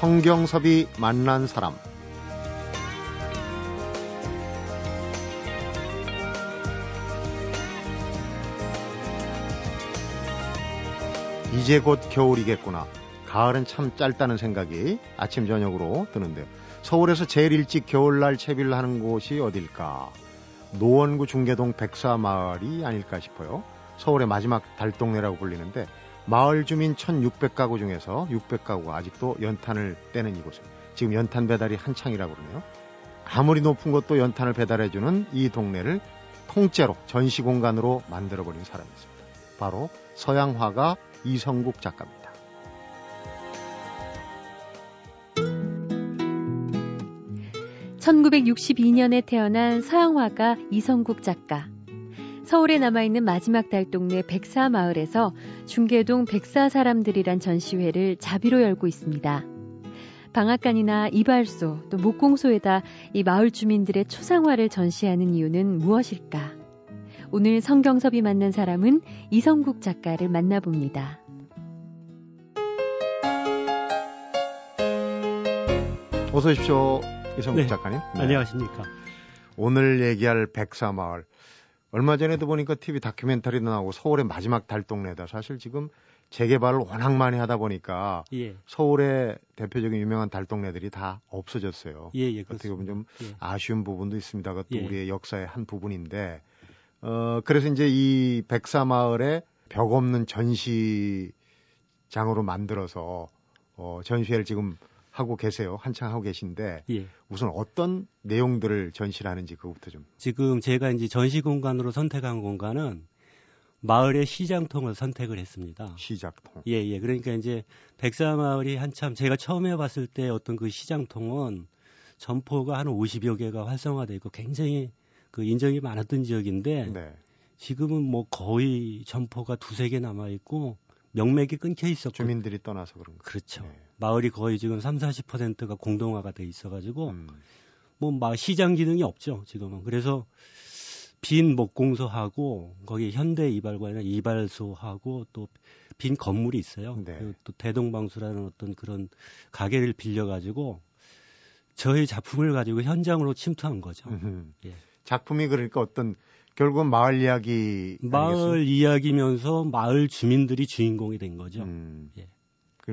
성경섭이 만난 사람 이제 곧 겨울이겠구나. 가을은 참 짧다는 생각이 아침 저녁으로 드는데요. 서울에서 제일 일찍 겨울날 채비를 하는 곳이 어딜까? 노원구 중계동 백사마을이 아닐까 싶어요. 서울의 마지막 달동네라고 불리는데 마을 주민 1600가구 중에서 600가구가 아직도 연탄을 떼는 이곳은 지금 연탄 배달이 한창이라고 그러네요. 아무리 높은 곳도 연탄을 배달해주는 이 동네를 통째로 전시 공간으로 만들어버린 사람이 있습니다. 바로 서양 화가 이성국 작가입니다. (1962년에) 태어난 서양화가 이성국 작가 서울에 남아있는 마지막 달 동네 백사마을에서 중계동 백사 사람들이란 전시회를 자비로 열고 있습니다. 방앗간이나 이발소 또 목공소에다 이 마을 주민들의 초상화를 전시하는 이유는 무엇일까? 오늘 성경섭이 만난 사람은 이성국 작가를 만나봅니다. 어서 오십시오. 이성국 네. 작가님. 네. 안녕하십니까. 오늘 얘기할 백사마을. 얼마 전에도 보니까 TV 다큐멘터리도 나오고 서울의 마지막 달동네다. 사실 지금 재개발을 워낙 많이 하다 보니까 예. 서울의 대표적인 유명한 달동네들이 다 없어졌어요. 예, 예. 어떻게 보면 좀 예. 아쉬운 부분도 있습니다. 그것도 예. 우리의 역사의 한 부분인데, 어, 그래서 이제 이 백사마을에 벽 없는 전시장으로 만들어서, 어, 전시회를 지금 하고 계세요. 한창 하고 계신데, 예. 우선 어떤 내용들을 전시를 하는지 그것부터 좀. 지금 제가 이제 전시 공간으로 선택한 공간은 마을의 시장통을 선택을 했습니다. 시작통. 예, 예. 그러니까 이제 백사 마을이 한참 제가 처음에 봤을 때 어떤 그 시장통은 점포가 한 50여 개가 활성화돼 있고 굉장히 그 인정이 많았던 지역인데 네. 지금은 뭐 거의 점포가 두세 개 남아 있고 명맥이 끊겨 있었고 주민들이 떠나서 그런 거. 그렇죠. 네. 마을이 거의 지금 3, 40%가 공동화가 돼 있어 가지고 음. 뭐 마- 시장 기능이 없죠 지금은 그래서 빈 목공소하고 거기 현대 이발관이나 이발소하고 또 빈 건물이 있어요. 네. 그리고 또 대동방수라는 어떤 그런 가게를 빌려 가지고 저희 작품을 가지고 현장으로 침투한 거죠. 음흠. 예. 작품이 그러니까 어떤 결국은 마을 이야기 마을 이야기면서 마을 주민들이 주인공이 된 거죠. 음. 예.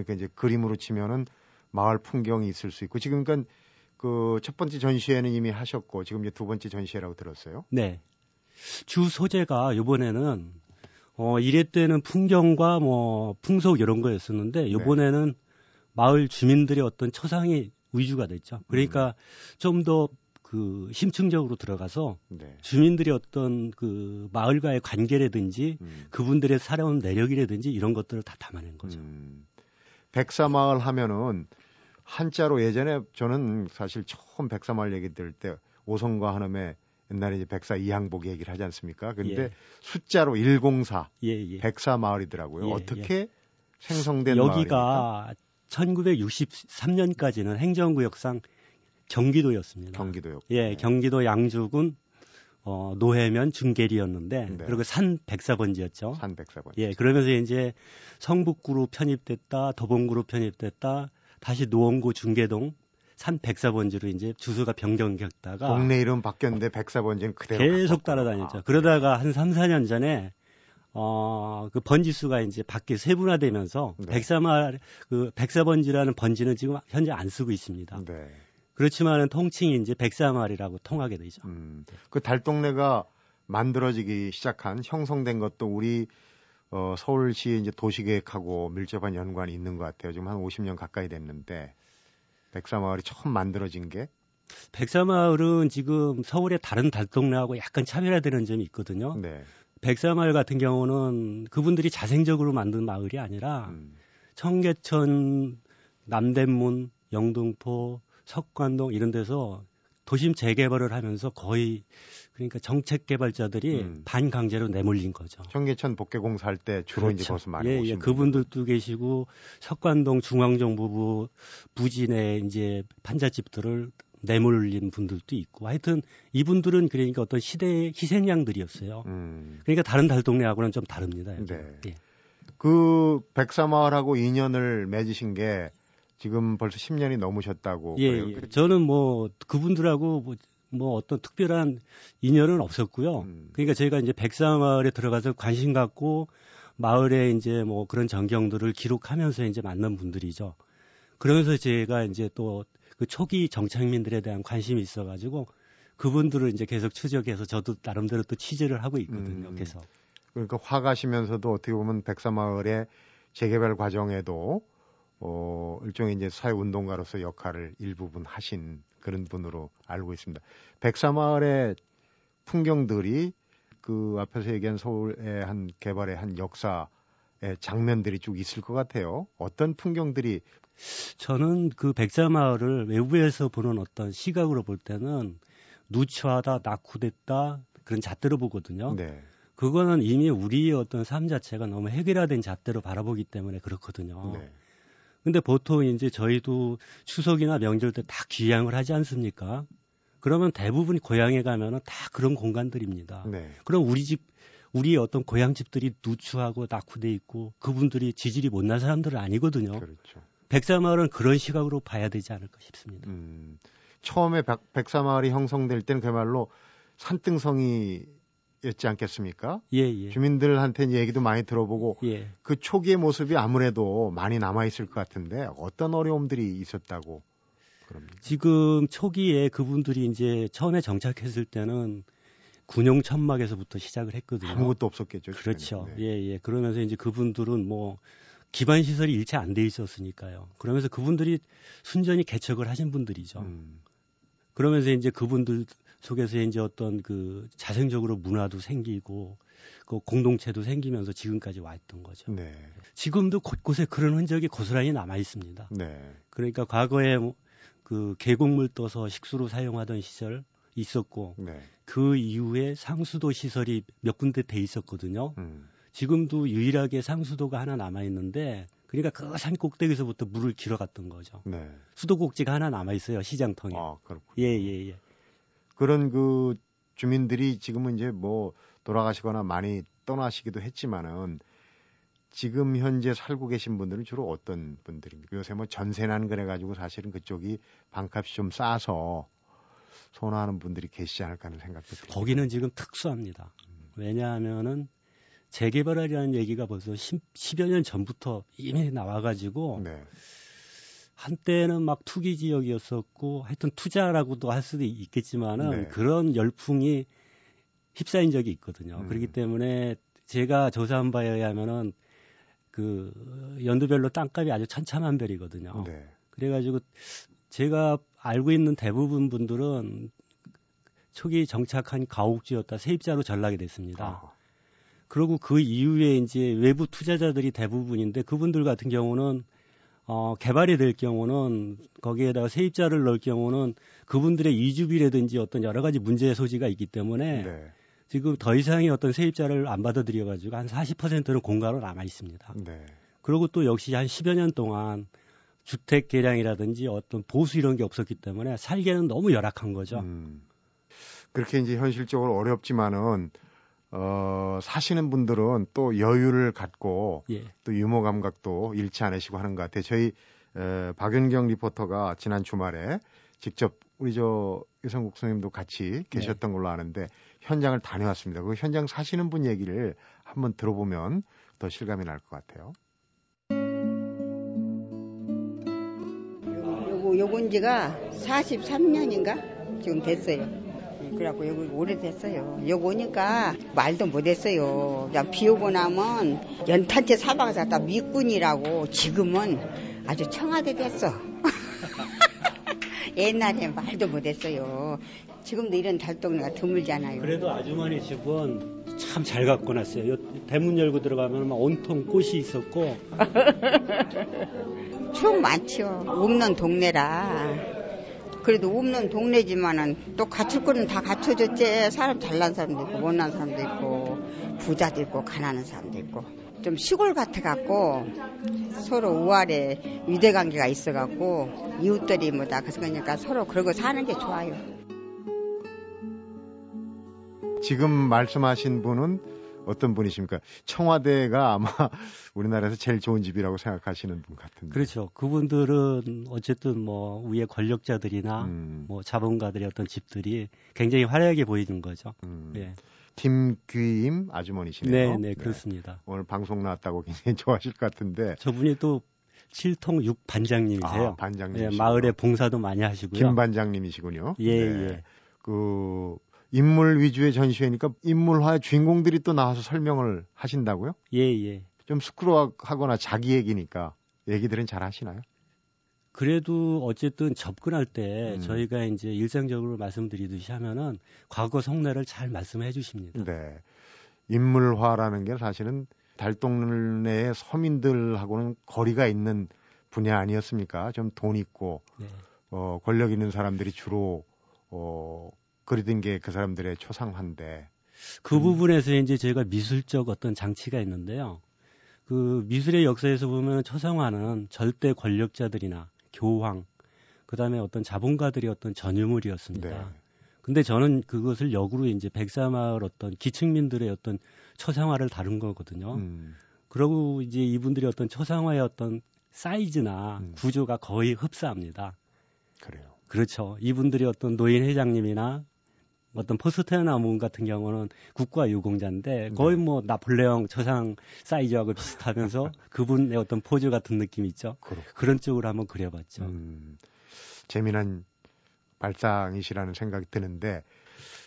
그러니까 이제 그림으로 치면은 마을 풍경이 있을 수 있고 지금 그러니까 그 첫 번째 전시회는 이미 하셨고 지금 이제 두 번째 전시회라고 들었어요. 네. 주 소재가 이번에는 어 이래 때는 풍경과 뭐 풍속 이런 거였었는데 이번에는 마을 주민들의 어떤 처상이 위주가 됐죠. 그러니까 좀더 그 심층적으로 들어가서 네. 주민들의 어떤 그 마을과의 관계라든지 음. 그분들의 살아온 내력이라든지 이런 것들을 다 담아낸 거죠. 음. 백사마을 하면은 한자로 예전에 저는 사실 처음 백사마을 얘기 들을 때 오성과 한음에 옛날에 이제 백사 이항복 얘기를 하지 않습니까? 근데 예. 숫자로 104 예, 예. 백사 마을이더라고요. 예, 어떻게 생성된 마을입니까? 여기가 1963년까지는 행정구역상 경기도였습니다. 경기도요. 예, 경기도 양주군 어, 노해면 중계리였는데 네. 그리고 산 백사번지였죠. 산 백사번. 예, 그러면서 이제 성북구로 편입됐다, 도봉구로 편입됐다, 다시 노원구 중계동 산 백사번지로 이제 주소가 변경됐다가 동네 이름 바뀌었는데 백사번지는 그대로 계속 바꿨구나. 따라다녔죠. 아, 그러다가 한 3, 4년 전에 어, 그 번지 수가 이제 밖에 세분화되면서 네. 백사마을 그 백사번지라는 번지는 지금 현재 안 쓰고 있습니다. 네. 그렇지만은 통칭이 이제 백사마을이라고 통하게 되죠. 음, 그 달동네가 만들어지기 시작한 형성된 것도 우리 어, 서울시 이제 도시계획하고 밀접한 연관이 있는 것 같아요. 지금 한 50년 가까이 됐는데 백사마을이 처음 만들어진 게 백사마을은 지금 서울의 다른 달동네하고 약간 차별화되는 점이 있거든요. 네. 백사마을 같은 경우는 그분들이 자생적으로 만든 마을이 아니라 음, 청계천, 남대문, 영등포, 석관동 이런 데서 도심 재개발을 하면서 거의 그러니까 정책 개발자들이 음. 반강제로 내몰린 거죠. 청계천 복개공사 할 때 주로 이제 거기서 많이 예, 오신 예, 분들. 그분들도 계시고 석관동 중앙정부부 부진의 이제 판잣집들을 내몰린 분들도 있고 하여튼 이분들은 그러니까 어떤 시대의 희생양들이었어요. 음, 그러니까 다른 달 동네하고는 좀 다릅니다. 네. 예. 그 백사마을하고 인연을 맺으신 게 지금 벌써 10년이 넘으셨다고. 예, 예. 저는 뭐 그분들하고 뭐, 뭐 어떤 특별한 인연은 없었고요. 음. 그러니까 저희가 이제 백사마을에 들어가서 관심 갖고 마을에 이제 뭐 그런 전경들을 기록하면서 이제 만난 분들이죠. 그러면서 제가 이제 또 그 초기 정착민들에 대한 관심이 있어가지고 그분들을 이제 계속 추적해서 저도 나름대로 또 취재를 하고 있거든요. 음. 계속. 그러니까 화가시면서도 어떻게 보면 백사마을의 재개발 과정에도 어, 일종의 이제 사회운동가로서 역할을 일부분 하신 그런 분으로 알고 있습니다. 백사마을의 풍경들이 그 앞에서 얘기한 서울의 한 개발의 한 역사의 장면들이 쭉 있을 것 같아요. 어떤 풍경들이 저는 그 백사마을을 외부에서 보는 어떤 시각으로 볼 때는 누추하다, 낙후됐다 그런 잣대로 보거든요. 네. 그거는 이미 우리의 어떤 삶 자체가 너무 해결화된 잣대로 바라보기 때문에 그렇거든요. 네. 근데 보통 이제 저희도 추석이나 명절 때 다 귀향을 하지 않습니까? 그러면 대부분 고향에 가면은 다 그런 공간들입니다. 네. 그럼 우리 집 우리의 어떤 고향 집들이 누추하고 낙후돼 있고 그분들이 지질이 못난 사람들은 아니거든요. 그렇죠. 백사마을은 그런 시각으로 봐야 되지 않을까 싶습니다. 음, 처음에 백, 사마을이 형성될 때는 그야말로 산등성이 였지 않겠습니까? 예, 예. 주민들한테 얘기도 많이 들어보고 예. 그 초기의 모습이 아무래도 많이 남아 있을 것 같은데 어떤 어려움들이 있었다고 그럽니까? 지금 초기에 그분들이 이제 처음에 정착했을 때는 군용 천막에서부터 시작을 했거든요. 아무것도 없었겠죠. 그렇죠. 네. 예, 예. 그러면서 이제 그분들은 뭐 기반 시설이 일체 안 돼 있었으니까요. 그러면서 그분들이 순전히 개척을 하신 분들이죠. 음. 그러면서 이제 그분들 속에서 이제 어떤 그 자생적으로 문화도 생기고 그 공동체도 생기면서 지금까지 와 있던 거죠. 네. 지금도 곳곳에 그런 흔적이 고스란히 남아 있습니다. 네. 그러니까 과거에 뭐그 계곡물 떠서 식수로 사용하던 시절 있었고 네. 그 이후에 상수도 시설이 몇 군데 돼 있었거든요. 음. 지금도 유일하게 상수도가 하나 남아 있는데 그러니까 그 산 꼭대기에서부터 물을 길어갔던 거죠. 네. 수도꼭지가 하나 남아 있어요 시장통에. 아, 그렇군요. 예, 예, 예. 그런 그 주민들이 지금은 이제 뭐 돌아가시거나 많이 떠나시기도 했지만은 지금 현재 살고 계신 분들은 주로 어떤 분들입니까? 요새 뭐 전세난 그래가지고 사실은 그쪽이 방값이 좀 싸서 선호하는 분들이 계시지 않을까 하는 생각도 듭니다. 거기는 지금 특수합니다. 왜냐하면은 재개발이라는 얘기가 벌써 10, 10여 년 전부터 이미 나와가지고 네. 한때는 막 투기 지역이었었고 하여튼 투자라고도 할 수도 있겠지만은 네. 그런 열풍이 휩싸인 적이 있거든요. 음. 그렇기 때문에 제가 조사한 바에 의하면은 그 연도별로 땅값이 아주 천차만별이거든요. 네. 그래가지고 제가 알고 있는 대부분 분들은 초기 정착한 가옥지였다 세입자로 전락이 됐습니다. 아. 그리고 그 이후에 이제 외부 투자자들이 대부분인데 그분들 같은 경우는 어, 개발이 될 경우는 거기에다가 세입자를 넣을 경우는 그분들의 이주비라든지 어떤 여러 가지 문제의 소지가 있기 때문에 네. 지금 더 이상의 어떤 세입자를 안 받아들여 가지고 한 40%는 공가로 남아 있습니다. 네. 그리고 또 역시 한 10여 년 동안 주택 개량이라든지 어떤 보수 이런 게 없었기 때문에 살기에는 너무 열악한 거죠. 음. 그렇게 이제 현실적으로 어렵지만은 어, 사시는 분들은 또 여유를 갖고 예. 또 유머 감각도 잃지 않으시고 하는 것 같아요. 저희 에, 박윤경 리포터가 지난 주말에 직접 우리 저 유성국 선생님도 같이 계셨던 네. 걸로 아는데 현장을 다녀왔습니다. 그 현장 사시는 분 얘기를 한번 들어보면 더 실감이 날 것 같아요. 요거 요건 지가 43년인가 지금 됐어요. 그래갖고 여기 오래됐어요. 여기 오니까 말도 못했어요. 비 오고 나면 연탄재 사방에서 갖다 미꾼이라고 지금은 아주 청와대 됐어. 옛날에 말도 못했어요. 지금도 이런 달동네가 드물잖아요. 그래도 아주머니 집은 참 잘 갖고 놨어요. 대문 열고 들어가면 온통 꽃이 있었고. 추억 많죠. 없는 동네라. 그래도 없는 동네지만은 또 갖출 거는 다 갖춰줬지. 사람 잘난 사람도 있고 못난 사람도 있고 부자도 있고 가난한 사람도 있고 좀 시골 같아 갖고 서로 우아래 유대 관계가 있어 갖고 이웃들이 뭐다 그러니까 서로 그러고 사는 게 좋아요. 지금 말씀하신 분은 어떤 분이십니까? 청와대가 아마 우리나라에서 제일 좋은 집이라고 생각하시는 분 같은데. 그렇죠. 그분들은 어쨌든 뭐 위에 권력자들이나 음. 뭐 자본가들의 어떤 집들이 굉장히 화려하게 보이는 거죠. 음. 네. 김귀임 아주머니시네요. 네, 네, 그렇습니다. 네. 오늘 방송 나왔다고 굉장히 좋아하실 것 같은데. 저분이 또 칠통 육 반장님이세요. 아, 반장님. 네, 마을에 봉사도 많이 하시고요. 김 반장님이시군요. 예, 네. 예. 그 인물 위주의 전시회니까 인물화의 주인공들이 또 나와서 설명을 하신다고요? 예, 예. 좀 스크로하거나 자기 얘기니까 얘기들은 잘 하시나요? 그래도 어쨌든 접근할 때 음. 저희가 이제 일상적으로 말씀드리듯이 하면은 과거 성례를 잘 말씀해 주십니다. 네. 인물화라는 게 사실은 달동네의 서민들하고는 거리가 있는 분야 아니었습니까? 좀 돈 있고 네. 어, 권력 있는 사람들이 주로 어, 그리던 게 그 사람들의 초상화인데 그 음. 부분에서 이제 제가 미술적 어떤 장치가 있는데요. 그 미술의 역사에서 보면 초상화는 절대 권력자들이나 교황, 그 다음에 어떤 자본가들이 어떤 전유물이었습니다. 네. 근데 저는 그것을 역으로 이제 백사마을 어떤 기층민들의 어떤 초상화를 다룬 거거든요. 음. 그러고 이제 이분들이 어떤 초상화의 어떤 사이즈나 음. 구조가 거의 흡사합니다. 그래요. 그렇죠. 이분들이 어떤 노인 회장님이나 어떤 포스트나문 같은 경우는 국가 유공자인데 거의 네. 뭐 나폴레옹 초상 사이즈하고 비슷하면서 그분의 어떤 포즈 같은 느낌 있죠. 그렇구나. 그런 쪽으로 한번 그려봤죠. 음, 재미난 발상이시라는 생각이 드는데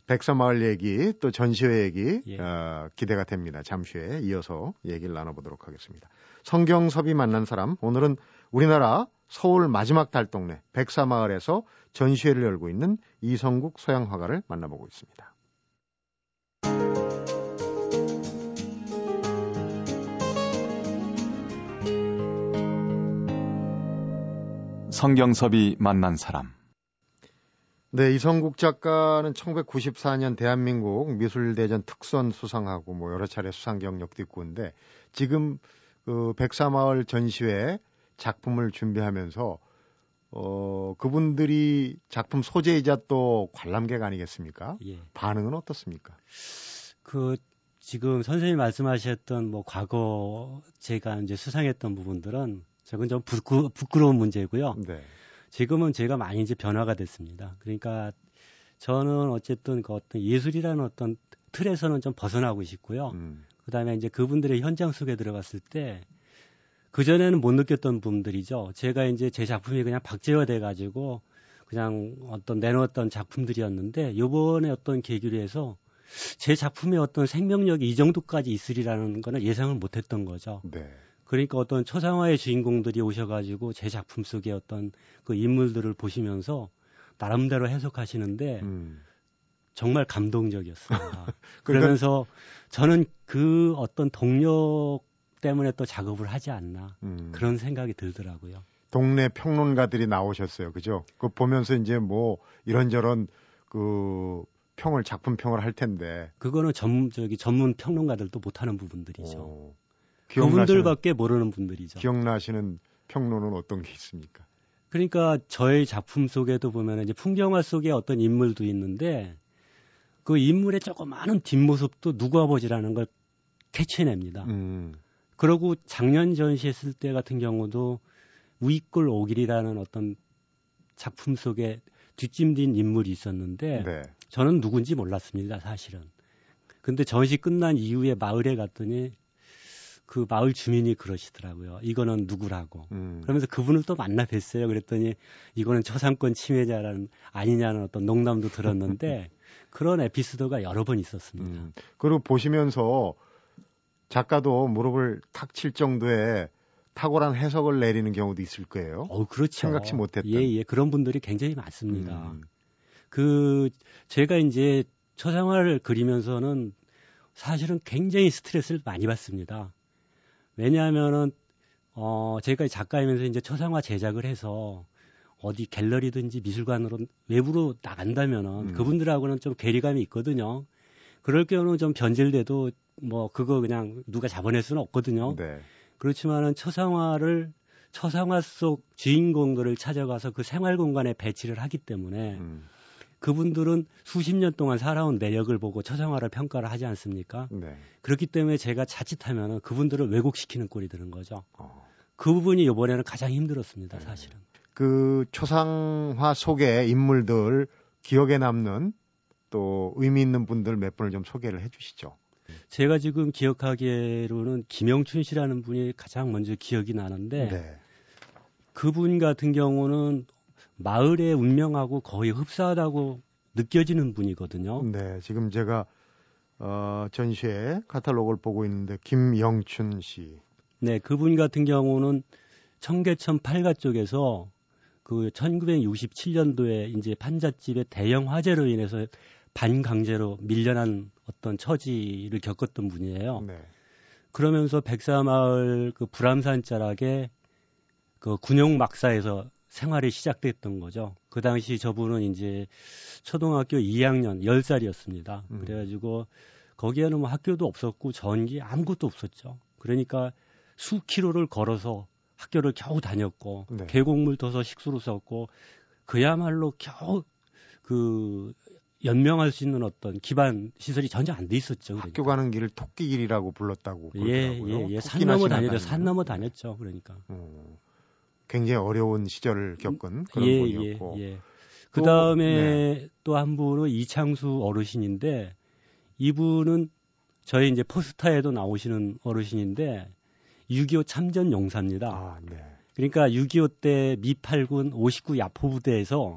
백사마을 얘기 또 전시회 얘기 예. 어, 기대가 됩니다. 잠시 후에 이어서 얘기를 나눠보도록 하겠습니다. 성경섭이 만난 사람 오늘은 우리나라 서울 마지막 달동네 백사마을에서 전시회를 열고 있는 이성국 서양 화가를 만나보고 있습니다. 성경섭이 만난 사람 네, 이성국 작가는 1994년 대한민국 미술대전 특선 수상하고 뭐 여러 차례 수상 경력도 있고 인데 지금 그 백사마을 전시회 작품을 준비하면서 어 그분들이 작품 소재이자 또 관람객 아니겠습니까? 예. 반응은 어떻습니까? 그 지금 선생님 말씀하셨던 뭐 과거 제가 이제 수상했던 부분들은 저건 좀 부끄, 부끄러운 문제고요. 네. 지금은 제가 많이 이제 변화가 됐습니다. 그러니까 저는 어쨌든 그 어떤 예술이라는 어떤 틀에서는 좀 벗어나고 싶고요. 음. 그다음에 이제 그분들의 현장 속에 들어갔을 때 그전에는 못 느꼈던 부분들이죠. 제가 이제 제 작품이 그냥 박제화돼 가지고 그냥 어떤 내놓았던 작품들이었는데 요번에 어떤 계기로 해서 제 작품의 어떤 생명력이 이 정도까지 있으리라는 거는 예상을 못 했던 거죠. 네. 그러니까 어떤 초상화의 주인공들이 오셔가지고 제 작품 속의 어떤 그 인물들을 보시면서 나름대로 해석하시는데 음. 정말 감동적이었습니다. 그러면서 저는 그 어떤 동력 때문에 또 작업을 하지 않나 음. 그런 생각이 들더라고요. 동네 평론가들이 나오셨어요, 그죠? 그 보면서 이제 뭐 이런저런 그 평을 작품 평을 할 텐데 그거는 전 저기 전문 평론가들도 못하는 부분들이죠. 오. 그분들밖에 모르는 분들이죠. 기억나시는 평론은 어떤 게 있습니까? 그러니까 저의 작품 속에도 보면 이제 풍경화 속에 어떤 인물도 있는데 그 인물의 조그마한 뒷모습도 누구 아버지라는 걸 캐치해냅니다. 음. 그리고 작년 전시했을 때 같은 경우도 위골 오길이라는 어떤 작품 속에 뒷짐진 인물이 있었는데 네. 저는 누군지 몰랐습니다, 사실은. 근데 전시 끝난 이후에 마을에 갔더니 그 마을 주민이 그러시더라고요. 이거는 누구라고. 음. 그러면서 그분을 또 만나 뵀어요. 그랬더니 이거는 초상권 침해자라는 아니냐는 어떤 농담도 들었는데 그런 에피소드가 여러 번 있었습니다. 음. 그리고 보시면서 작가도 무릎을 탁 칠 정도의 탁월한 해석을 내리는 경우도 있을 거예요. 어, 그렇죠. 생각지 못했던. 예, 예. 그런 분들이 굉장히 많습니다. 음. 그 제가 이제 초상화를 그리면서는 사실은 굉장히 스트레스를 많이 받습니다. 왜냐하면은 어 제가 작가이면서 이제 초상화 제작을 해서 어디 갤러리든지 미술관으로 외부로 나간다면은 음. 그분들하고는 좀 괴리감이 있거든요. 그럴 경우는 좀 변질돼도 뭐 그거 그냥 누가 잡아낼 수는 없거든요. 네. 그렇지만은 초상화를 초상화 속 주인공들을 찾아가서 그 생활 공간에 배치를 하기 때문에 음. 그분들은 수십 년 동안 살아온 내역을 보고 처생활을 평가를 하지 않습니까? 네. 그렇기 때문에 제가 자칫하면 그분들을 왜곡시키는 꼴이 되는 거죠. 어. 그 부분이 이번에는 가장 힘들었습니다, 네. 사실은. 그 초상화 속의 인물들 기억에 남는 또 의미 있는 분들 몇 분을 좀 소개를 해주시죠. 제가 지금 기억하기로는 김영춘 씨라는 분이 가장 먼저 기억이 나는데 네. 그분 같은 경우는 마을의 운명하고 거의 흡사하다고 느껴지는 분이거든요. 네, 지금 제가 어, 전시회 카탈로그를 보고 있는데 김영춘 씨. 네, 그분 같은 경우는 청계천 팔가 쪽에서 그 1967년도에 이제 판잣집의 대형 화재로 인해서 반강제로 밀려난 어떤 처지를 겪었던 분이에요. 네. 그러면서 백사마을 그 불암산 자락에 그 군용 막사에서 생활이 시작됐던 거죠. 그 당시 저분은 이제 초등학교 2학년 10살이었습니다. 음. 그래가지고 거기에는 뭐 학교도 없었고 전기 아무것도 없었죠. 그러니까 수 킬로를 걸어서 학교를 겨우 다녔고 네. 계곡물 터서 식수로 썼고 그야말로 겨우 그 연명할 수 있는 어떤 기반 시설이 전혀 안 돼 있었죠. 그러니까. 학교 가는 길을 토끼 길이라고 불렀다고 예, 그러더라고요. 예, 예. 산 토끼나 넘어. 다녔죠. 산 넘어 다녔죠. 그러니까. 어, 굉장히 어려운 시절을 겪은 그런 예, 분이었고. 예, 예. 또, 그 다음에 네. 또한 분은 이창수 어르신인데 이분은 저희 이제 포스터에도 나오시는 어르신인데 6.25 참전 용사입니다. 아, 네. 그러니까 6.25 때 미8군 59 야포 부대에서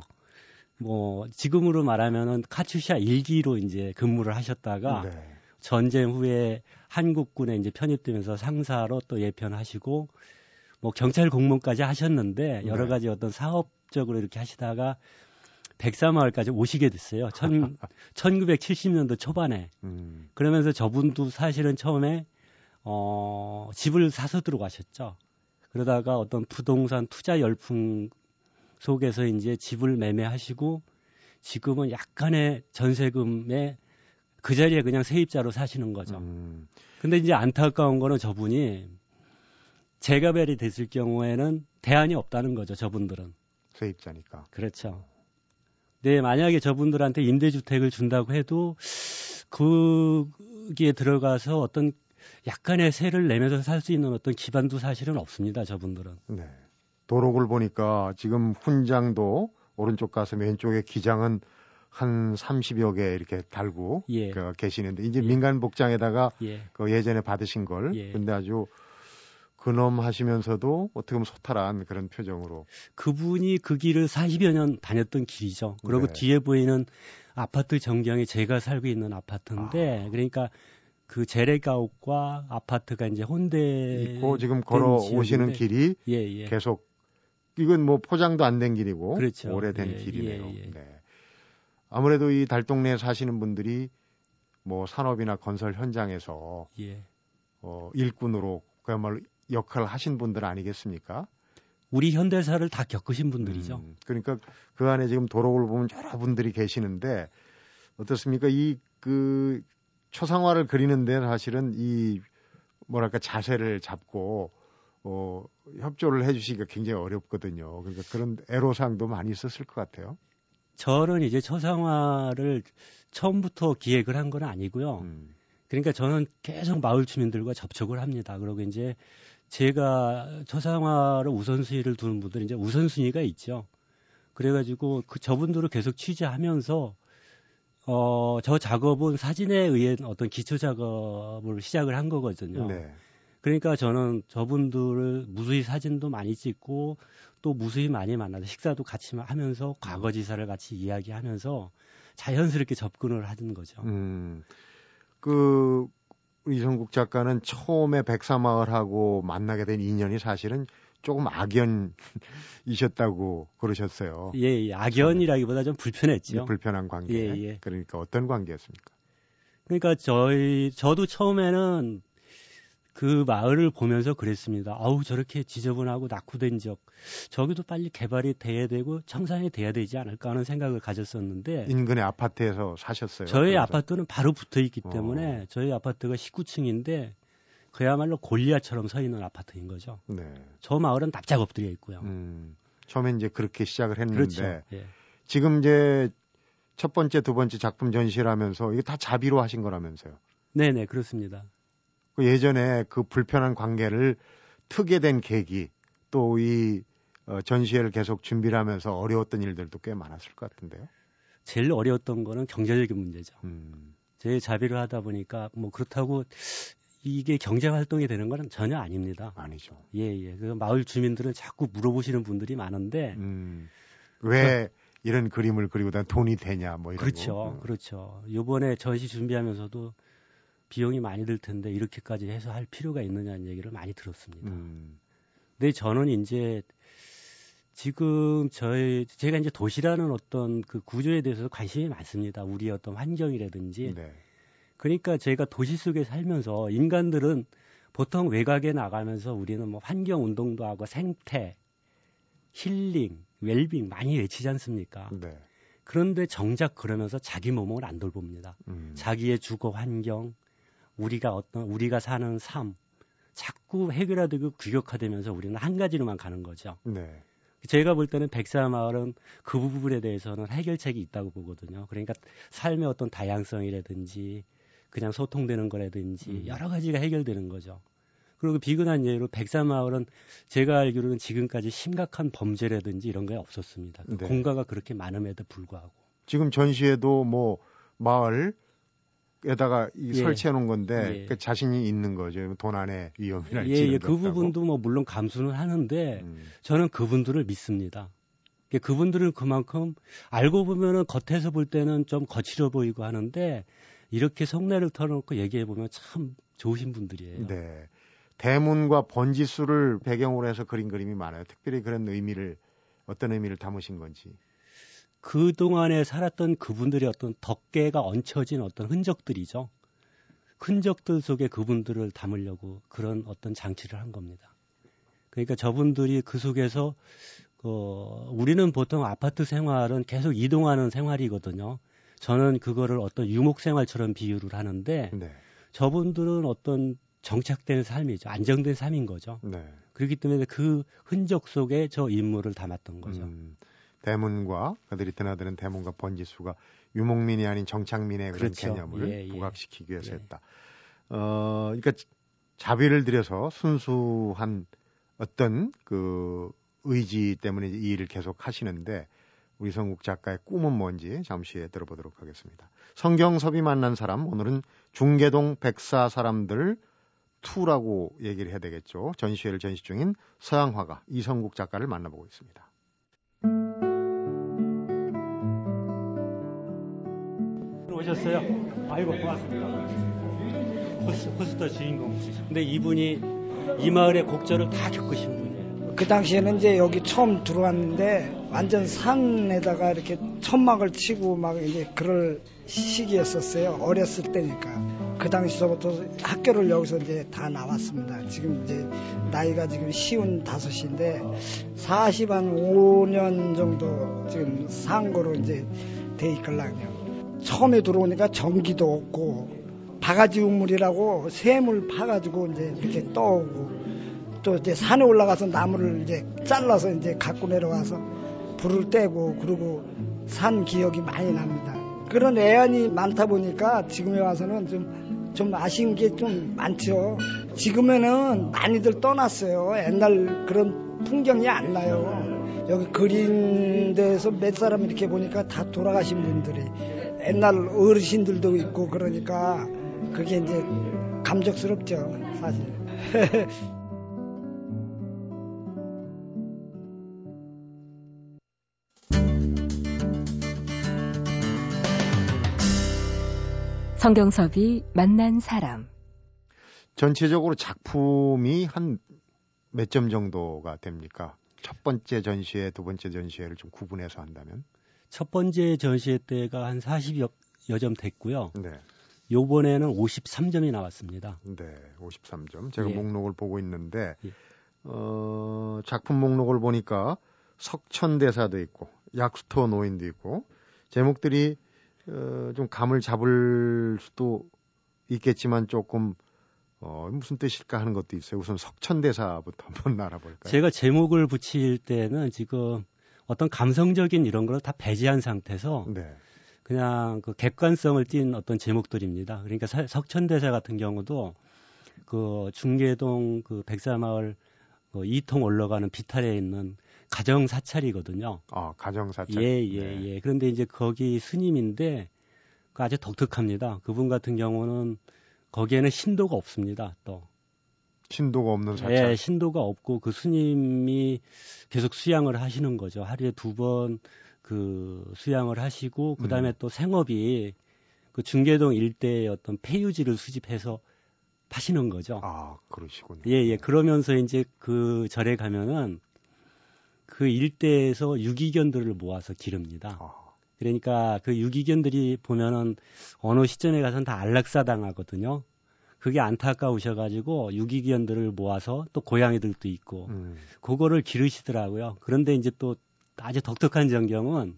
뭐 지금으로 말하면은 카츄샤 일기로 이제 근무를 하셨다가 네. 전쟁 후에 한국군에 이제 편입되면서 상사로 또 예편하시고 뭐 경찰 공무원까지 하셨는데 여러 네. 가지 어떤 사업적으로 이렇게 하시다가 백사마을까지 오시게 됐어요. 천, 1970년도 초반에. 음, 그러면서 저분도 사실은 처음에 어, 집을 사서 들어가셨죠. 그러다가 어떤 부동산 투자 열풍 속에서 이제 집을 매매하시고 지금은 약간의 전세금에 그 자리에 그냥 세입자로 사시는 거죠. 음, 근데 이제 안타까운 거는 저분이 재가별이 됐을 경우에는 대안이 없다는 거죠. 저분들은. 세입자니까. 그렇죠. 네, 만약에 저분들한테 임대주택을 준다고 해도 거기에 들어가서 어떤 약간의 세를 내면서 살 수 있는 어떤 기반도 사실은 없습니다. 저분들은. 네. 도록을 보니까 지금 훈장도 오른쪽 가슴 왼쪽에 기장은 한 30여 개 이렇게 달고 예. 그 계시는데 이제 예. 민간 복장에다가 예. 그 예전에 받으신 걸 예. 근데 아주 근엄하시면서도 어떻게 보면 소탈한 그런 표정으로 그분이 그 길을 40여 년 다녔던 길이죠. 그리고 네. 뒤에 보이는 아파트 전경이 제가 살고 있는 아파트인데 아. 그러니까 그 제레가옥과 아파트가 이제 혼대 있고 지금 걸어 오시는 길이 예, 예. 계속 이건 뭐 포장도 안 된 길이고 그렇죠. 오래된 예, 길이네요. 예, 예. 네. 아무래도 이 달동네에 사시는 분들이 뭐 산업이나 건설 현장에서 예. 어, 일꾼으로 그야말로 역할을 하신 분들 아니겠습니까? 우리 현대사를 다 겪으신 분들이죠. 음, 그러니까 그 안에 지금 도록을 보면 여러 분들이 계시는데 어떻습니까? 이 그 초상화를 그리는데 사실은 이 뭐랄까 자세를 잡고 어 협조를 해주시기가 굉장히 어렵거든요. 그러니까 그런 애로사항도 많이 있었을 것 같아요. 저는 이제 초상화를 처음부터 기획을 한 건 아니고요. 음, 그러니까 저는 계속 마을 주민들과 접촉을 합니다. 그리고 이제 제가 초상화를 우선순위를 두는 분들은 이제 우선순위가 있죠. 그래가지고 그 저분들을 계속 취재하면서 어, 저 작업은 사진에 의한 어떤 기초 작업을 시작을 한 거거든요. 네. 그러니까 저는 저분들을 무수히 사진도 많이 찍고 또 무수히 많이 만나서 식사도 같이 하면서 과거지사를 같이 이야기하면서 자연스럽게 접근을 하는 거죠. 음, 그 이성국 작가는 처음에 백사마을하고 만나게 된 인연이 사실은 조금 악연이셨다고 그러셨어요. 예, 예. 악연이라기보다 좀 불편했죠. 불편한 관계. 예, 예. 그러니까 어떤 관계였습니까? 그러니까 저희 저도 처음에는 그 마을을 보면서 그랬습니다. 아우 저렇게 지저분하고 낙후된 지역 저기도 빨리 개발이 돼야 되고 청산이 돼야 되지 않을까 하는 생각을 가졌었는데 인근의 아파트에서 사셨어요. 저희 그래서. 아파트는 바로 붙어 있기 어. 때문에 저희 아파트가 19층인데 그야말로 골리앗처럼 서 있는 아파트인 거죠. 네. 저 마을은 납작 엎드려 있고요. 음, 처음에 이제 그렇게 시작을 했는데 그렇죠. 예. 지금 이제 첫 번째, 두 번째 작품 전시를 하면서 이게 다 자비로 하신 거라면서요. 네네, 그렇습니다. 그 예전에 그 불편한 관계를 트게 된 계기, 또이 어, 전시회를 계속 준비를 하면서 어려웠던 일들도 꽤 많았을 것 같은데요. 제일 어려웠던 거는 경제적인 문제죠. 음. 제 자비를 하다 보니까 뭐 그렇다고 이게 경제 활동이 되는 건 전혀 아닙니다. 아니죠. 예, 예. 그 마을 주민들은 자꾸 물어보시는 분들이 많은데 음. 왜 이런 그림을 그리고 다 돈이 되냐 뭐 이런 그렇죠. 거. 음. 그렇죠. 요번에 전시 준비하면서도 비용이 많이 들 텐데 이렇게까지 해서 할 필요가 있느냐는 얘기를 많이 들었습니다. 음. 근데 저는 이제 지금 저희 제가 이제 도시라는 어떤 그 구조에 대해서 관심이 많습니다. 우리 어떤 환경이라든지. 네. 그러니까 제가 도시 속에 살면서 인간들은 보통 외곽에 나가면서 우리는 뭐 환경 운동도 하고 생태, 힐링, 웰빙 많이 외치지 않습니까? 네. 그런데 정작 그러면서 자기 몸을 안 돌봅니다. 음. 자기의 주거 환경, 우리가 어떤 우리가 사는 삶 자꾸 해결화되고 규격화되면서 우리는 한 가지로만 가는 거죠. 네. 제가 볼 때는 백사마을은 그 부분에 대해서는 해결책이 있다고 보거든요. 그러니까 삶의 어떤 다양성이라든지 그냥 소통되는 거라든지 음. 여러 가지가 해결되는 거죠. 그리고 비근한 예로 백사마을은 제가 알기로는 지금까지 심각한 범죄라든지 이런 게 없었습니다. 그 네. 공가가 그렇게 많음에도 불구하고. 지금 전시회도 뭐 마을 에다가 이 예. 설치해 놓은 건데 예. 그 자신이 있는 거죠. 돈 안에 위험이랄지. 예, 예, 그 없다고. 부분도 뭐 물론 감수는 하는데 음. 저는 그분들을 믿습니다. 그러니까 그분들은 그만큼 알고 보면은 겉에서 볼 때는 좀 거칠어 보이고 하는데 이렇게 속내를 털어놓고 얘기해 보면 참 좋으신 분들이에요. 네. 대문과 번지수를 배경으로 해서 그린 그림이 많아요. 특별히 그런 의미를 어떤 의미를 담으신 건지. 그 동안에 살았던 그분들의 어떤 덕계가 얹혀진 어떤 흔적들이죠. 흔적들 속에 그분들을 담으려고 그런 어떤 장치를 한 겁니다. 그러니까 저분들이 그 속에서 어, 우리는 보통 아파트 생활은 계속 이동하는 생활이거든요. 저는 그거를 어떤 유목 생활처럼 비유를 하는데 네. 저분들은 어떤 정착된 삶이죠. 안정된 삶인 거죠. 네. 그렇기 때문에 그 흔적 속에 저 인물을 담았던 거죠. 음, 대문과 그들이 드나드는 대문과 번지수가 유목민이 아닌 정착민의 그런 그렇죠. 개념을 예, 예. 부각시키기 위해서 예. 했다. 어, 그러니까 자비를 들여서 순수한 어떤 그 의지 때문에 이 일을 계속 하시는데 우리 성국 작가의 꿈은 뭔지 잠시 후에 들어보도록 하겠습니다. 성경섭이 만난 사람 오늘은 중계동 백사 사람들 2라고 얘기를 해야 되겠죠. 전시회를 전시 중인 서양화가 이성국 작가를 만나보고 있습니다. 오셨어요? 아이고 고맙습니다. 호스, 호스터 주인공. 근데 이분이 이 마을의 곡절을 다 겪으신 분이에요. 그 당시에는 이제 여기 처음 들어왔는데 완전 산에다가 이렇게 천막을 치고 막 이제 그럴 시기였었어요. 어렸을 때니까. 그 당시서부터 학교를 여기서 이제 다 나왔습니다. 지금 이제 나이가 지금 쉬운 다섯인데 40한 5년 정도 지금 산 거로 이제 돼 있걸랑요. 처음에 들어오니까 전기도 없고 바가지 우물이라고 샘을 파가지고 이제 이렇게 떠오고 또 이제 산에 올라가서 나무를 이제 잘라서 이제 갖고 내려와서 불을 떼고 그러고 산 기억이 많이 납니다. 그런 애안이 많다 보니까 지금에 와서는 좀, 좀 아쉬운 게 좀 많죠. 지금에는 많이들 떠났어요. 옛날 그런 풍경이 안 나요. 여기 그린 데서 몇 사람 이렇게 보니까 다 돌아가신 분들이 옛날 어르신들도 있고 그러니까 그게 이제 감격스럽죠, 사실. 성경섭이 만난 사람. 전체적으로 작품이 한 몇 점 정도가 됩니까? 첫 번째 전시회, 두 번째 전시회를 좀 구분해서 한다면? 첫 번째 전시회 때가 한 40여 점 됐고요. 네. 요번에는 53점이 나왔습니다. 네, 53점. 제가 예. 목록을 보고 있는데, 예. 어, 작품 목록을 보니까 석천대사도 있고, 약수터 노인도 있고, 제목들이, 어, 좀 감을 잡을 수도 있겠지만 조금, 어, 무슨 뜻일까 하는 것도 있어요. 우선 석천대사부터 한번 알아볼까요? 제가 제목을 붙일 때는 지금 어떤 감성적인 이런 걸 다 배제한 상태에서 네. 그냥 그 객관성을 띈 어떤 제목들입니다. 그러니까 사, 석천대사 같은 경우도 그 중계동 그 백사마을 그 이통 올라가는 비탈에 있는 가정 사찰이거든요. 아, 가정 사찰. 예, 예, 네. 예. 그런데 이제 거기 스님인데 그 아주 독특합니다. 그분 같은 경우는 거기에는 신도가 없습니다. 또 신도가 없는 사찰. 예, 신도가 없고 그 스님이 계속 수양을 하시는 거죠. 하루에 두 번 그 수양을 하시고 그다음에 음. 또 생업이 그 중계동 일대의 어떤 폐유지를 수집해서 파시는 거죠. 아, 그러시군요. 예, 예. 그러면서 이제 그 절에 가면은 그 일대에서 유기견들을 모아서 기릅니다. 아. 그러니까 그 유기견들이 보면은 어느 시점에 가서는 다 안락사 당하거든요. 그게 안타까우셔가지고 유기견들을 모아서 또 고양이들도 있고 음. 그거를 기르시더라고요. 그런데 이제 또 아주 독특한 전경은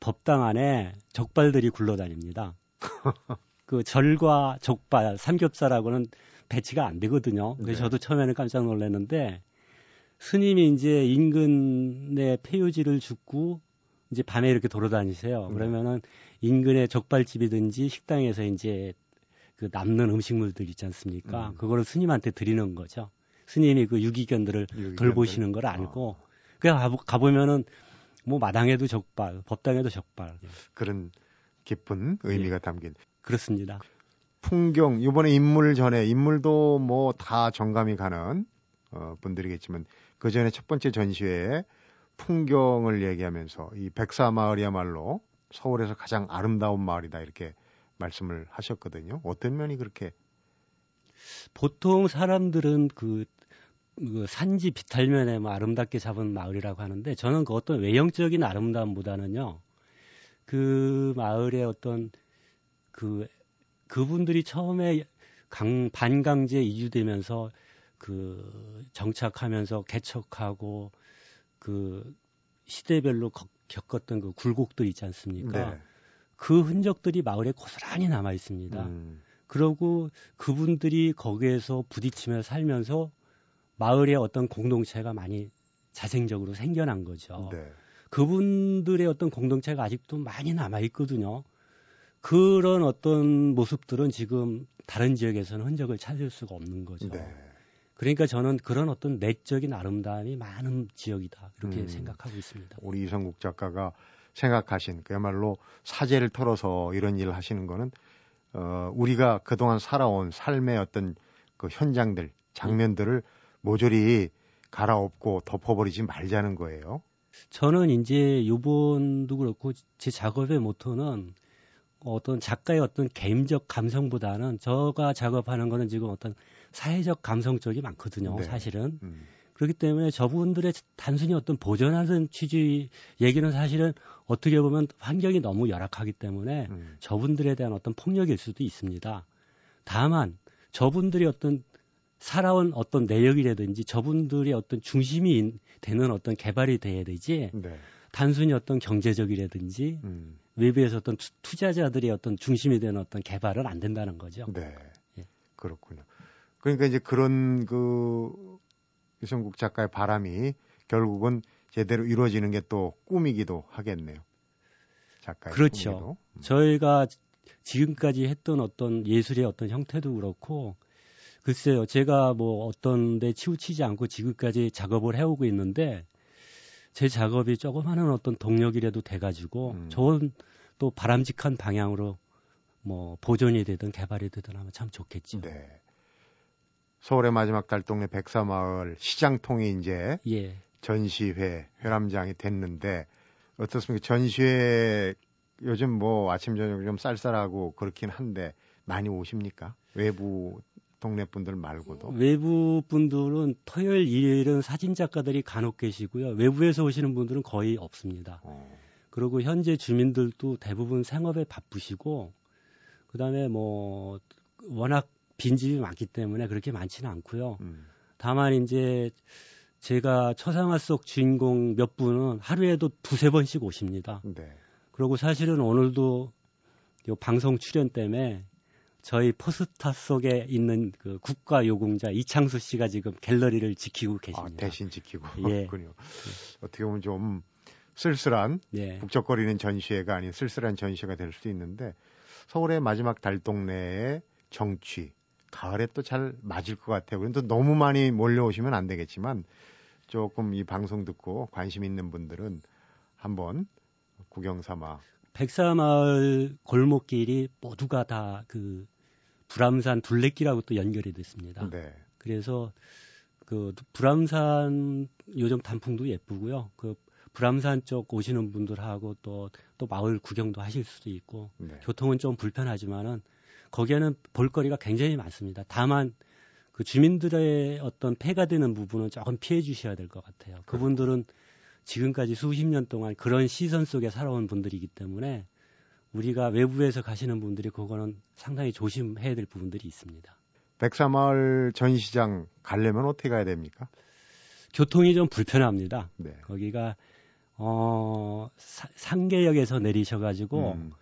법당 안에 적발들이 굴러다닙니다. 그 절과 족발, 삼겹살하고는 배치가 안 되거든요. 그래서 네. 저도 처음에는 깜짝 놀랐는데 스님이 이제 인근의 폐유지를 죽고 이제 밤에 이렇게 돌아다니세요. 네. 그러면은 인근의 족발집이든지 식당에서 이제 그 남는 음식물들 있지 않습니까? 음. 그거를 스님한테 드리는 거죠. 스님이 그 유기견들을 유기견들. 돌보시는 걸 알고 아. 그냥 가보, 가보면은 뭐 마당에도 적발, 법당에도 적발. 그런 깊은 의미가 예. 담긴. 그렇습니다. 풍경 이번에 인물 전에 인물도 뭐 다 정감이 가는 어, 분들이겠지만 그 전에 첫 번째 전시회에 풍경을 얘기하면서 이 백사마을이야말로 서울에서 가장 아름다운 마을이다 이렇게 말씀을 하셨거든요. 어떤 면이 그렇게? 보통 사람들은 그, 그 산지 비탈면에 뭐 아름답게 잡은 마을이라고 하는데 저는 그 어떤 외형적인 아름다움보다는요. 그 마을의 어떤 그 그분들이 처음에 강 반강제 이주되면서 그 정착하면서 개척하고 그 시대별로 겪었던 그 굴곡들 있지 않습니까? 네. 그 흔적들이 마을에 고스란히 남아 있습니다. 음. 그러고 그분들이 거기에서 부딪히며 살면서 마을의 어떤 공동체가 많이 자생적으로 생겨난 거죠. 네. 그분들의 어떤 공동체가 아직도 많이 남아 있거든요. 그런 어떤 모습들은 지금 다른 지역에서는 흔적을 찾을 수가 없는 거죠. 네. 그러니까 저는 그런 어떤 내적인 아름다움이 많은 지역이다 이렇게 음. 생각하고 있습니다. 우리 이성국 작가가 생각하신 그야말로 사제를 털어서 이런 일을 하시는 거는 어, 우리가 그동안 살아온 삶의 어떤 그 현장들, 장면들을 모조리 갈아엎고 덮어버리지 말자는 거예요. 저는 이제 요번도 그렇고 제 작업의 모토는 어떤 작가의 어떤 개인적 감성보다는 저가 작업하는 거는 지금 어떤 사회적 감성 쪽이 많거든요. 네. 사실은. 음. 그렇기 때문에 저분들의 단순히 어떤 보존하는 취지 얘기는 사실은 어떻게 보면 환경이 너무 열악하기 때문에 음. 저분들에 대한 어떤 폭력일 수도 있습니다. 다만 저분들이 어떤 살아온 어떤 내역이라든지 저분들이 어떤 중심이 되는 어떤 개발이 돼야 되지 네. 단순히 어떤 경제적이라든지 음. 외부에서 어떤 투자자들의 어떤 중심이 되는 어떤 개발은 안 된다는 거죠. 네. 예. 그렇군요. 그러니까 이제 그런 그 유성국 작가의 바람이 결국은 제대로 이루어지는 게 또 꿈이기도 하겠네요. 작가의 그렇죠. 꿈이기도. 음. 저희가 지금까지 했던 어떤 예술의 어떤 형태도 그렇고 글쎄요. 제가 뭐 어떤 데 치우치지 않고 지금까지 작업을 해오고 있는데 제 작업이 조그마한 어떤 동력이라도 돼가지고 음. 좋은 또 바람직한 방향으로 뭐 보존이 되든 개발이 되든 하면 참 좋겠죠. 네. 서울의 마지막 달 동네 백사마을 시장통이 이제 예. 전시회 회람장이 됐는데 어떻습니까? 전시회 요즘 뭐 아침 저녁 좀 쌀쌀하고 그렇긴 한데 많이 오십니까? 외부 동네 분들 말고도 외부 분들은 토요일 일요일은 사진 작가들이 간혹 계시고요. 외부에서 오시는 분들은 거의 없습니다. 어. 그리고 현재 주민들도 대부분 생업에 바쁘시고 그다음에 뭐 워낙 빈집이 많기 때문에 그렇게 많지는 않고요. 음. 다만 이제 제가 초상화 속 주인공 몇 분은 하루에도 두세 번씩 오십니다. 네. 그리고 사실은 오늘도 요 방송 출연 때문에 저희 포스터 속에 있는 그 국가 요공자 이창수 씨가 지금 갤러리를 지키고 아, 계십니다. 아, 대신 지키고 예. 예. 어떻게 보면 좀 쓸쓸한 예. 북적거리는 전시회가 아닌 쓸쓸한 전시회가 될수 있는데 서울의 마지막 달동네의 정취 가을에 또 잘 맞을 것 같아요. 그런데 너무 많이 몰려오시면 안 되겠지만 조금 이 방송 듣고 관심 있는 분들은 한번 구경 삼아 백사마을 골목길이 모두가 다 그 불암산 둘레길하고 또 연결이 됐습니다. 네. 그래서 그 불암산 요즘 단풍도 예쁘고요. 그 불암산 쪽 오시는 분들하고 또 또 마을 구경도 하실 수도 있고 네. 교통은 좀 불편하지만은 거기에는 볼거리가 굉장히 많습니다. 다만 그 주민들의 어떤 폐가 되는 부분은 조금 피해 주셔야 될 것 같아요. 그분들은 지금까지 수십 년 동안 그런 시선 속에 살아온 분들이기 때문에 우리가 외부에서 가시는 분들이 그거는 상당히 조심해야 될 부분들이 있습니다. 백사마을 전시장 가려면 어떻게 가야 됩니까? 교통이 좀 불편합니다. 네. 거기가 어 사- 상계역에서 내리셔가지고 음, 어,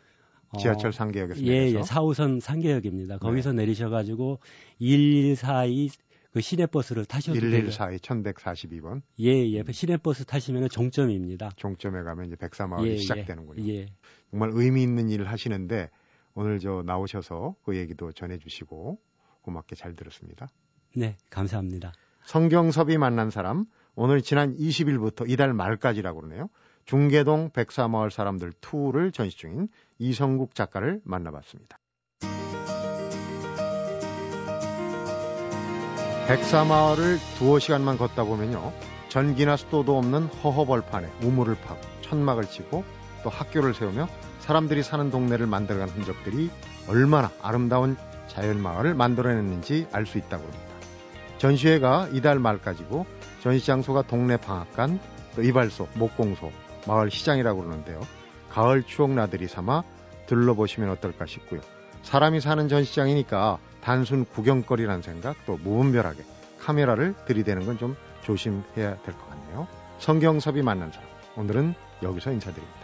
지하철 상계역에서 예, 내려서 네. 예, 4호선 상계역입니다. 거기서 내리셔가지고 1142 그 시내버스를 타셔도 돼요. 1142 1142번 예, 예, 시내버스 타시면 종점입니다. 종점에 가면 이제 백사마을이 예, 시작되는군요. 예, 예. 정말 의미 있는 일을 하시는데 오늘 저 나오셔서 그 얘기도 전해 주시고 고맙게 잘 들었습니다. 네, 감사합니다. 성경섭이 만난 사람 오늘 지난 20일부터 이달 말까지라고 그러네요. 중계동 백사마을 사람들 투를 전시 중인 이성국 작가를 만나봤습니다. 백사마을을 두어 시간만 걷다 보면요. 전기나 수도도 없는 허허벌판에 우물을 파고 천막을 치고 또 학교를 세우며 사람들이 사는 동네를 만들어간 흔적들이 얼마나 아름다운 자연마을을 만들어냈는지 알 수 있다고 합니다. 전시회가 이달 말까지고 전시 장소가 동네 방앗간, 또 이발소, 목공소, 마을 시장이라고 그러는데요. 가을 추억 나들이 삼아 들러보시면 어떨까 싶고요. 사람이 사는 전시장이니까 단순 구경거리란 생각 또 무분별하게 카메라를 들이대는 건 좀 조심해야 될 것 같네요. 성경섭이 만난 사람 오늘은 여기서 인사드립니다.